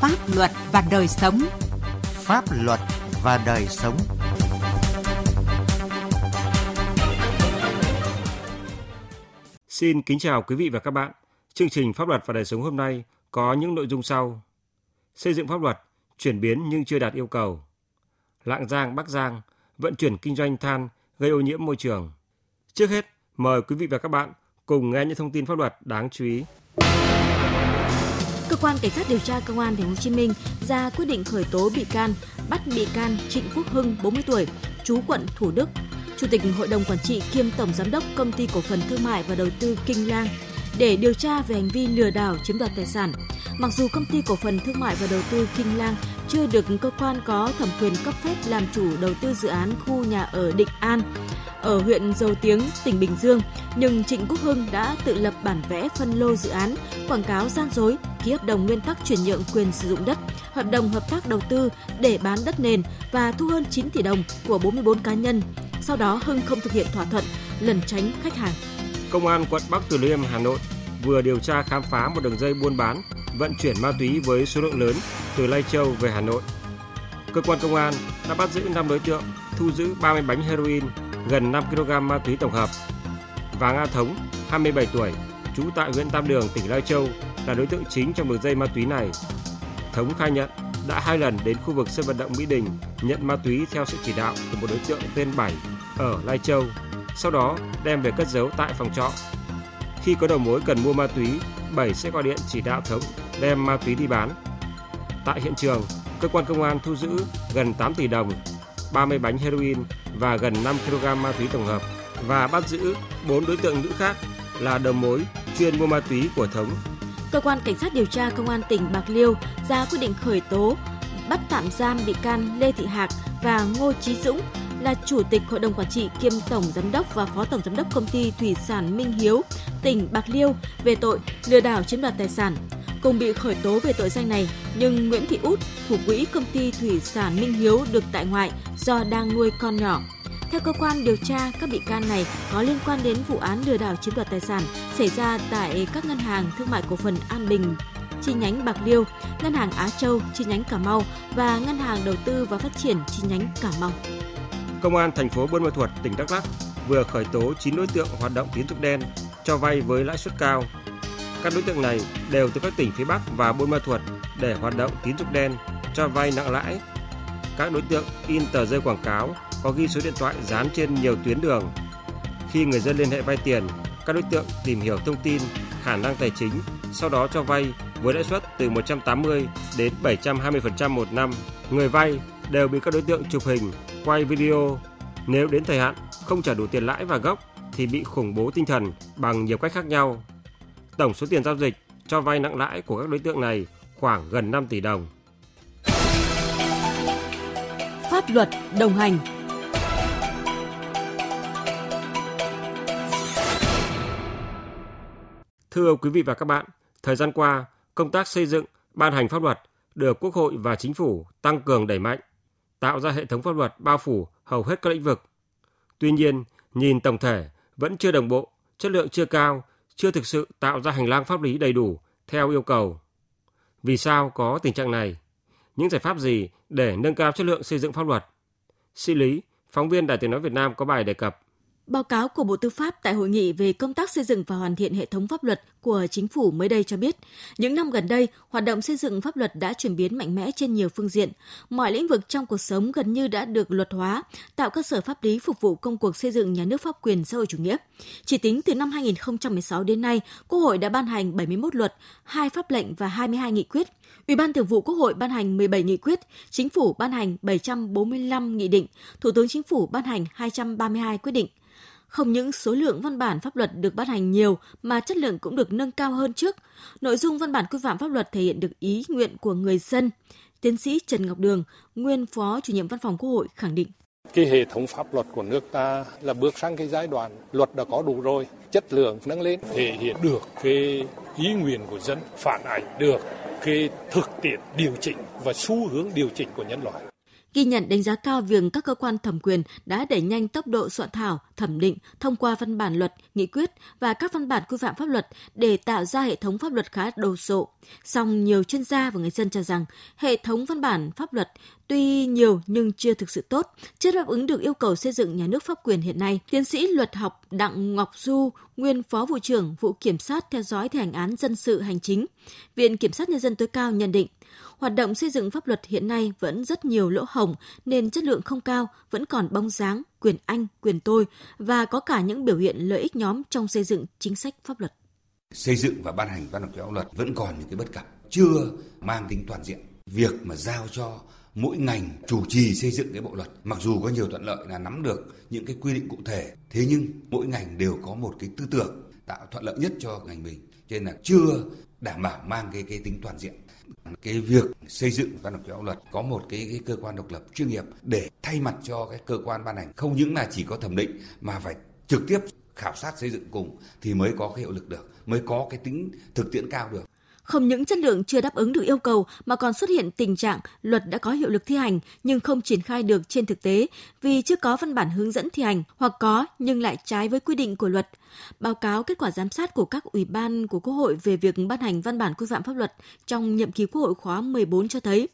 Pháp luật và đời sống. Pháp luật và đời sống. Xin kính chào quý vị và các bạn. Chương trình Pháp luật và đời sống hôm nay có những nội dung sau. Xây dựng pháp luật, chuyển biến nhưng chưa đạt yêu cầu. Lạng Giang, Bắc Giang, vận chuyển kinh doanh than gây ô nhiễm môi trường. Trước hết, mời quý vị và các bạn cùng nghe những thông tin pháp luật đáng chú ý. Cơ quan cảnh sát điều tra công an Thành phố Hồ Chí Minh ra quyết định khởi tố bị can, bắt bị can Trịnh Quốc Hưng, 40 tuổi, trú quận Thủ Đức, Chủ tịch Hội đồng Quản trị kiêm Tổng Giám đốc Công ty Cổ phần Thương mại và Đầu tư Kinh Lang để điều tra về hành vi lừa đảo chiếm đoạt tài sản. Mặc dù Công ty Cổ phần Thương mại và Đầu tư Kinh Lang chưa được cơ quan có thẩm quyền cấp phép làm chủ đầu tư dự án khu nhà ở Định An, ở huyện Dầu Tiếng, tỉnh Bình Dương, nhưng Trịnh Quốc Hưng đã tự lập bản vẽ phân lô dự án, quảng cáo gian dối, ký hợp đồng nguyên tắc chuyển nhượng quyền sử dụng đất, hợp đồng hợp tác đầu tư để bán đất nền và thu hơn 9 tỷ đồng của 44 cá nhân. Sau đó Hưng không thực hiện thỏa thuận, lẩn tránh khách hàng. Công an quận Bắc Từ Liêm, Hà Nội vừa điều tra khám phá một đường dây buôn bán, vận chuyển ma túy với số lượng lớn từ Lai Châu về Hà Nội. Cơ quan công an đã bắt giữ 5 đối tượng, thu giữ 30 bánh heroin, gần 5 kg ma túy tổng hợp. Vàng A Thống, 27 tuổi, trú tại huyện Tam Đường, tỉnh Lai Châu, là đối tượng chính trong đường dây ma túy này. Thống khai nhận đã hai lần đến khu vực sân vận động Mỹ Đình nhận ma túy theo sự chỉ đạo của một đối tượng tên Bảy ở Lai Châu, sau đó đem về cất giấu tại phòng trọ. Khi có đầu mối cần mua ma túy, Bảy sẽ gọi điện chỉ đạo Thống đem ma túy đi bán. Tại hiện trường, cơ quan công an thu giữ gần 8 tỷ đồng, 30 bánh heroin và gần 5 kg ma túy tổng hợp và bắt giữ 4 đối tượng nữ khác là đầu mối chuyên mua ma túy của Thống. Cơ quan cảnh sát điều tra công an tỉnh Bạc Liêu ra quyết định khởi tố bắt tạm giam bị can Lê Thị Hạc và Ngô Chí Dũng là chủ tịch hội đồng quản trị kiêm tổng giám đốc và phó tổng giám đốc công ty thủy sản Minh Hiếu, tỉnh Bạc Liêu về tội lừa đảo chiếm đoạt tài sản. Cùng bị khởi tố về tội danh này, nhưng Nguyễn Thị Út, thủ quỹ công ty thủy sản Minh Hiếu được tại ngoại do đang nuôi con nhỏ. Theo cơ quan điều tra, các bị can này có liên quan đến vụ án lừa đảo chiếm đoạt tài sản xảy ra tại các ngân hàng thương mại cổ phần An Bình, chi nhánh Bạc Liêu, Ngân hàng Á Châu, chi nhánh Cà Mau và Ngân hàng Đầu tư và Phát triển chi nhánh Cà Mau. Công an thành phố Buôn Ma Thuột, tỉnh Đắk Lắk vừa khởi tố 9 đối tượng hoạt động tín dụng đen cho vay với lãi suất cao. Các đối tượng này đều từ các tỉnh phía Bắc và Buôn Ma Thuột để hoạt động tín dụng đen cho vay nặng lãi. Các đối tượng in tờ rơi quảng cáo có ghi số điện thoại dán trên nhiều tuyến đường. Khi người dân liên hệ vay tiền, các đối tượng tìm hiểu thông tin, khả năng tài chính, sau đó cho vay với lãi suất từ 180 đến 720% một năm. Người vay đều bị các đối tượng chụp hình, quay video. Nếu đến thời hạn không trả đủ tiền lãi và gốc thì bị khủng bố tinh thần bằng nhiều cách khác nhau. Tổng số tiền giao dịch cho vay nặng lãi của các đối tượng này khoảng gần 5 tỷ đồng. Pháp luật đồng hành Thưa quý vị và các bạn, thời gian qua, công tác xây dựng, ban hành pháp luật được Quốc hội và Chính phủ tăng cường đẩy mạnh, tạo ra hệ thống pháp luật bao phủ hầu hết các lĩnh vực. Tuy nhiên, nhìn tổng thể vẫn chưa đồng bộ, chất lượng chưa cao, chưa thực sự tạo ra hành lang pháp lý đầy đủ theo yêu cầu. Vì sao có tình trạng này? Những giải pháp gì để nâng cao chất lượng xây dựng pháp luật? Sĩ Lý, phóng viên Đài Tiếng Nói Việt Nam có bài đề cập. Báo cáo của Bộ Tư pháp tại hội nghị về công tác xây dựng và hoàn thiện hệ thống pháp luật của chính phủ mới đây cho biết, những năm gần đây, hoạt động xây dựng pháp luật đã chuyển biến mạnh mẽ trên nhiều phương diện. Mọi lĩnh vực trong cuộc sống gần như đã được luật hóa, tạo cơ sở pháp lý phục vụ công cuộc xây dựng nhà nước pháp quyền xã hội chủ nghĩa. Chỉ tính từ năm 2016 đến nay, Quốc hội đã ban hành 71 luật, 2 pháp lệnh và 22 nghị quyết. Ủy ban Thường vụ Quốc hội ban hành 17 nghị quyết, Chính phủ ban hành 745 nghị định, Thủ tướng Chính phủ ban hành 232 quyết định. Không những số lượng văn bản pháp luật được ban hành nhiều mà chất lượng cũng được nâng cao hơn trước. Nội dung văn bản quy phạm pháp luật thể hiện được ý nguyện của người dân. Tiến sĩ Trần Ngọc Đường, nguyên phó chủ nhiệm văn phòng Quốc hội khẳng định. Cái hệ thống pháp luật của nước ta là bước sang cái giai đoạn luật đã có đủ rồi, chất lượng nâng lên, thể hiện được cái ý nguyện của dân, phản ảnh được cái thực tiễn điều chỉnh và xu hướng điều chỉnh của nhân loại ghi nhận đánh giá cao việc các cơ quan thẩm quyền đã đẩy nhanh tốc độ soạn thảo, thẩm định, thông qua văn bản luật, nghị quyết và các văn bản quy phạm pháp luật để tạo ra hệ thống pháp luật khá đồ sộ. Song nhiều chuyên gia và người dân cho rằng hệ thống văn bản pháp luật tuy nhiều nhưng chưa thực sự tốt, chưa đáp ứng được yêu cầu xây dựng nhà nước pháp quyền hiện nay. Tiến sĩ luật học Đặng Ngọc Du, nguyên phó vụ trưởng vụ kiểm sát theo dõi thi hành án dân sự hành chính, Viện Kiểm sát Nhân dân tối cao nhận định, hoạt động xây dựng pháp luật hiện nay vẫn rất nhiều lỗ hổng nên chất lượng không cao, vẫn còn bóng dáng, quyền anh, quyền tôi và có cả những biểu hiện lợi ích nhóm trong xây dựng chính sách pháp luật. Xây dựng và ban hành văn bản pháp luật vẫn còn những cái bất cập, chưa mang tính toàn diện. Việc mà giao cho mỗi ngành chủ trì xây dựng cái bộ luật mặc dù có nhiều thuận lợi là nắm được những cái quy định cụ thể thế nhưng mỗi ngành đều có một cái tư tưởng tạo thuận lợi nhất cho ngành mình cho nên là chưa đảm bảo mang cái cái tính toàn diện cái việc xây dựng văn bản pháp luật có một cái, cái cơ quan độc lập chuyên nghiệp để thay mặt cho cái cơ quan ban hành. Không những là chỉ có thẩm định mà phải trực tiếp khảo sát xây dựng cùng thì mới có cái hiệu lực được mới có cái tính thực tiễn cao được không những chất lượng chưa đáp ứng được yêu cầu mà còn xuất hiện tình trạng luật đã có hiệu lực thi hành nhưng không triển khai được trên thực tế vì chưa có văn bản hướng dẫn thi hành hoặc có nhưng lại trái với quy định của luật. Báo cáo kết quả giám sát của các ủy ban của Quốc hội về việc ban hành văn bản quy phạm pháp luật trong nhiệm kỳ Quốc hội khóa 14 cho thấy,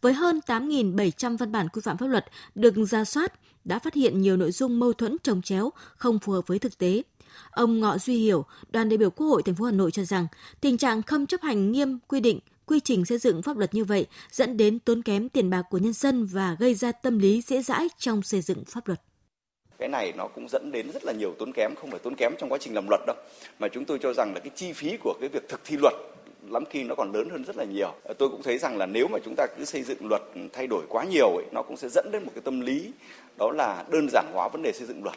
với hơn 8.700 văn bản quy phạm pháp luật được ra soát, đã phát hiện nhiều nội dung mâu thuẫn trồng chéo, không phù hợp với thực tế. Ông Ngọ Duy Hiểu, đoàn đại biểu Quốc hội thành phố Hà Nội cho rằng tình trạng không chấp hành nghiêm quy định quy trình xây dựng pháp luật như vậy dẫn đến tốn kém tiền bạc của nhân dân và gây ra tâm lý dễ dãi trong xây dựng pháp luật. Cái này nó cũng dẫn đến rất là nhiều tốn kém không phải tốn kém trong quá trình làm luật đâu mà chúng tôi cho rằng là cái chi phí của cái việc thực thi luật lắm khi nó còn lớn hơn rất là nhiều. Tôi cũng thấy rằng là nếu mà chúng ta cứ xây dựng luật thay đổi quá nhiều ấy, nó cũng sẽ dẫn đến một cái tâm lý đó là đơn giản hóa vấn đề xây dựng luật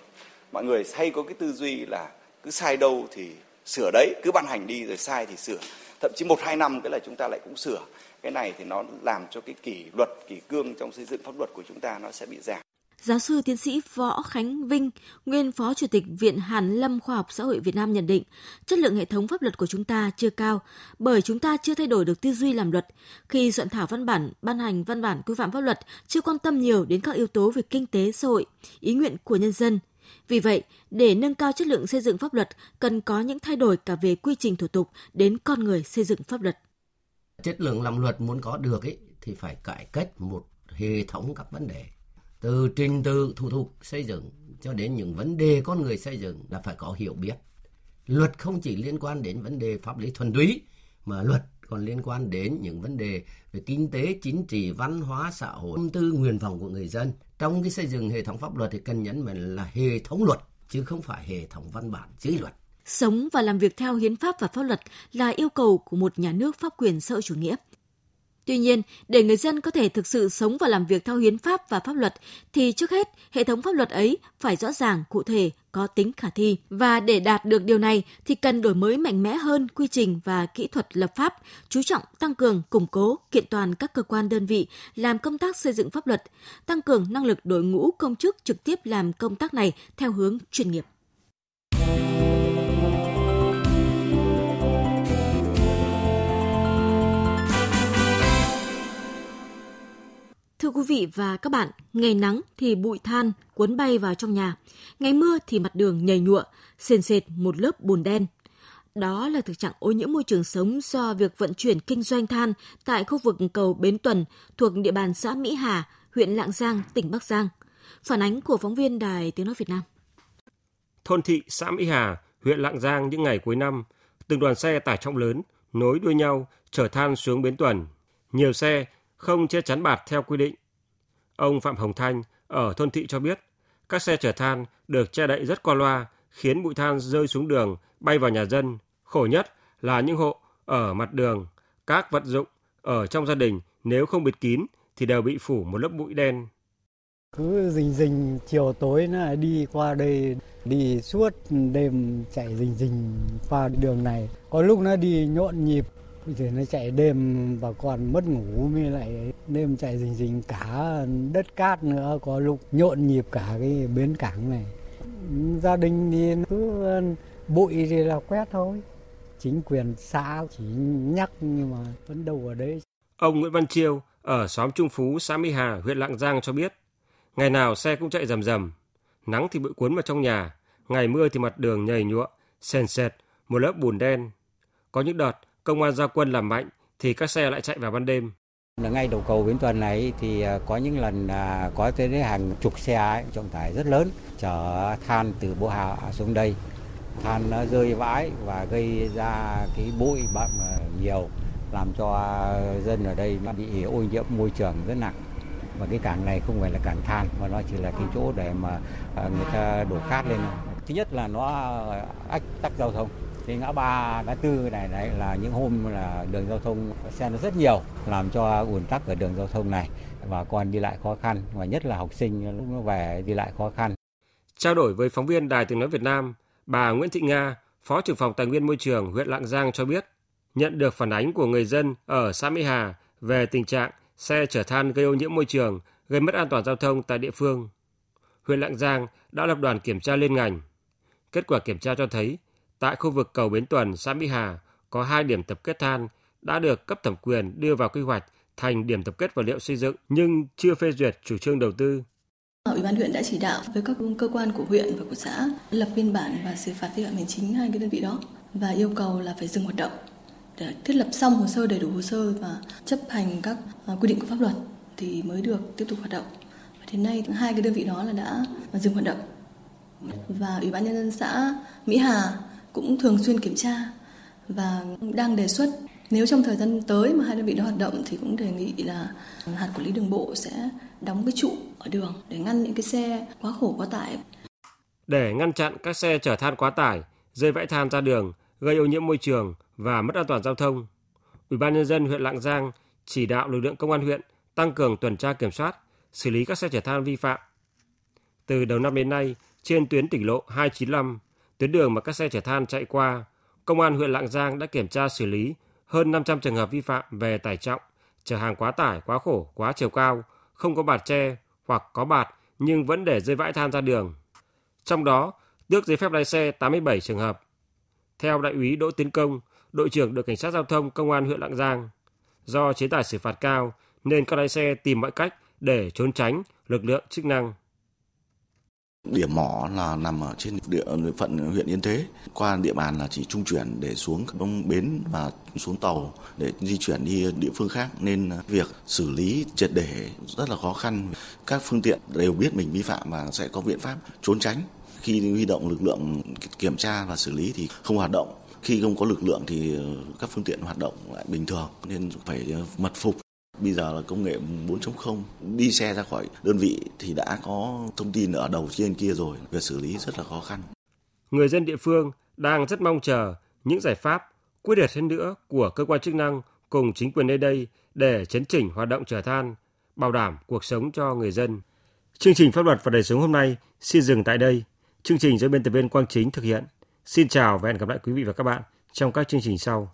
mọi người hay có cái tư duy là cứ sai đâu thì sửa đấy cứ ban hành đi rồi sai thì sửa. Thậm chí một hai năm cái là chúng ta lại cũng sửa. Cái này thì nó làm cho cái kỷ luật kỷ cương trong xây dựng pháp luật của chúng ta nó sẽ bị giảm. Giáo sư tiến sĩ Võ Khánh Vinh, nguyên Phó Chủ tịch Viện Hàn Lâm Khoa học Xã hội Việt Nam nhận định, chất lượng hệ thống pháp luật của chúng ta chưa cao bởi chúng ta chưa thay đổi được tư duy làm luật. Khi soạn thảo văn bản, ban hành văn bản quy phạm pháp luật chưa quan tâm nhiều đến các yếu tố về kinh tế xã hội, ý nguyện của nhân dân, vì vậy, để nâng cao chất lượng xây dựng pháp luật, cần có những thay đổi cả về quy trình thủ tục đến con người xây dựng pháp luật. Chất lượng làm luật muốn có được ấy, thì phải cải cách một hệ thống các vấn đề. Từ trình tự thủ tục xây dựng cho đến những vấn đề con người xây dựng là phải có hiểu biết. Luật không chỉ liên quan đến vấn đề pháp lý thuần túy, mà luật còn liên quan đến những vấn đề về kinh tế, chính trị, văn hóa, xã hội, tâm tư, nguyện vọng của người dân. Trong cái xây dựng hệ thống pháp luật thì cần nhấn mạnh là hệ thống luật, chứ không phải hệ thống văn bản dưới luật. Sống và làm việc theo hiến pháp và pháp luật là yêu cầu của một nhà nước pháp quyền xã hội chủ nghĩa. Tuy nhiên, để người dân có thể thực sự sống và làm việc theo hiến pháp và pháp luật thì trước hết hệ thống pháp luật ấy phải rõ ràng, cụ thể, có tính khả thi. Và để đạt được điều này thì cần đổi mới mạnh mẽ hơn quy trình và kỹ thuật lập pháp, chú trọng tăng cường, củng cố, kiện toàn các cơ quan đơn vị làm công tác xây dựng pháp luật, tăng cường năng lực đội ngũ công chức trực tiếp làm công tác này theo hướng chuyên nghiệp. Thưa quý vị và các bạn, ngày nắng thì bụi than cuốn bay vào trong nhà, ngày mưa thì mặt đường nhầy nhụa, sền sệt một lớp bùn đen. Đó là thực trạng ô nhiễm môi trường sống do việc vận chuyển kinh doanh than tại khu vực cầu Bến Tuần thuộc địa bàn xã Mỹ Hà, huyện Lạng Giang, tỉnh Bắc Giang. Phản ánh của phóng viên Đài Tiếng Nói Việt Nam. Thôn thị xã Mỹ Hà, huyện Lạng Giang những ngày cuối năm, từng đoàn xe tải trọng lớn nối đuôi nhau chở than xuống Bến Tuần. Nhiều xe không che chắn bạt theo quy định. Ông Phạm Hồng Thanh ở thôn thị cho biết, các xe chở than được che đậy rất qua loa, khiến bụi than rơi xuống đường, bay vào nhà dân. Khổ nhất là những hộ ở mặt đường, các vật dụng ở trong gia đình nếu không bịt kín thì đều bị phủ một lớp bụi đen. Cứ rình rình chiều tối là đi qua đây, đi suốt đêm chạy rình rình qua đường này. Có lúc nó đi nhộn nhịp thì nó chạy đêm bà con mất ngủ mới lại đêm chạy rình rình cả đất cát nữa có lúc nhộn nhịp cả cái bến cảng này. Gia đình thì cứ bụi thì là quét thôi. Chính quyền xã chỉ nhắc nhưng mà vẫn đâu ở đấy. Ông Nguyễn Văn Chiêu ở xóm Trung Phú xã Mỹ Hà huyện Lạng Giang cho biết ngày nào xe cũng chạy rầm rầm. Nắng thì bụi cuốn vào trong nhà ngày mưa thì mặt đường nhầy nhụa, sền sệt, một lớp bùn đen. Có những đợt công an ra quân làm mạnh thì các xe lại chạy vào ban đêm. Là ngay đầu cầu Bến Tuần này thì à, có những lần à, có tới hàng chục xe ấy, trọng tải rất lớn chở than từ Bộ Hà xuống đây. Than nó rơi vãi và gây ra cái bụi bặm à, nhiều làm cho dân ở đây bị ô nhiễm môi trường rất nặng và cái cảng này không phải là cảng than mà nó chỉ là cái chỗ để mà người ta đổ cát lên thứ nhất là nó ách tắc giao thông thì ngã ba ngã tư này đấy là những hôm là đường giao thông xe nó rất nhiều làm cho ùn tắc ở đường giao thông này và con đi lại khó khăn và nhất là học sinh lúc nó về đi lại khó khăn. Trao đổi với phóng viên Đài Tiếng nói Việt Nam, bà Nguyễn Thị Nga, Phó trưởng phòng Tài nguyên Môi trường huyện Lạng Giang cho biết, nhận được phản ánh của người dân ở xã Mỹ Hà về tình trạng xe chở than gây ô nhiễm môi trường, gây mất an toàn giao thông tại địa phương. Huyện Lạng Giang đã lập đoàn kiểm tra liên ngành. Kết quả kiểm tra cho thấy, tại khu vực cầu Bến Tuần, xã Mỹ Hà có hai điểm tập kết than đã được cấp thẩm quyền đưa vào quy hoạch thành điểm tập kết vật liệu xây dựng nhưng chưa phê duyệt chủ trương đầu tư. Ủy ban huyện đã chỉ đạo với các cơ quan của huyện và của xã lập biên bản và xử phạt vi phạm hành chính hai cái đơn vị đó và yêu cầu là phải dừng hoạt động để thiết lập xong hồ sơ đầy đủ hồ sơ và chấp hành các à, quy định của pháp luật thì mới được tiếp tục hoạt động. Và đến nay hai cái đơn vị đó là đã dừng hoạt động. Và Ủy ban nhân dân xã Mỹ Hà cũng thường xuyên kiểm tra và đang đề xuất nếu trong thời gian tới mà hai đơn vị đó hoạt động thì cũng đề nghị là hạt quản lý đường bộ sẽ đóng cái trụ ở đường để ngăn những cái xe quá khổ quá tải. Để ngăn chặn các xe chở than quá tải, rơi vãi than ra đường, gây ô nhiễm môi trường và mất an toàn giao thông, Ủy ban nhân dân huyện Lạng Giang chỉ đạo lực lượng công an huyện tăng cường tuần tra kiểm soát, xử lý các xe chở than vi phạm. Từ đầu năm đến nay, trên tuyến tỉnh lộ 295, tuyến đường mà các xe chở than chạy qua, công an huyện Lạng Giang đã kiểm tra xử lý hơn 500 trường hợp vi phạm về tải trọng, chở hàng quá tải, quá khổ, quá chiều cao, không có bạt che hoặc có bạt nhưng vẫn để rơi vãi than ra đường. Trong đó, tước giấy phép lái xe 87 trường hợp. Theo đại úy Đỗ Tiến Công, đội trưởng đội cảnh sát giao thông công an huyện Lạng Giang, do chế tài xử phạt cao nên các lái xe tìm mọi cách để trốn tránh lực lượng chức năng. Điểm mỏ là nằm ở trên địa phận huyện Yên Thế. Qua địa bàn là chỉ trung chuyển để xuống đông bến và xuống tàu để di chuyển đi địa phương khác nên việc xử lý triệt để rất là khó khăn. Các phương tiện đều biết mình vi phạm và sẽ có biện pháp trốn tránh. Khi huy động lực lượng kiểm tra và xử lý thì không hoạt động. Khi không có lực lượng thì các phương tiện hoạt động lại bình thường nên phải mật phục Bây giờ là công nghệ 4.0, đi xe ra khỏi đơn vị thì đã có thông tin ở đầu trên kia rồi, việc xử lý rất là khó khăn. Người dân địa phương đang rất mong chờ những giải pháp quyết liệt hơn nữa của cơ quan chức năng cùng chính quyền nơi đây để chấn chỉnh hoạt động chở than, bảo đảm cuộc sống cho người dân. Chương trình pháp luật và đời sống hôm nay xin dừng tại đây. Chương trình do biên tập viên Quang Chính thực hiện. Xin chào và hẹn gặp lại quý vị và các bạn trong các chương trình sau.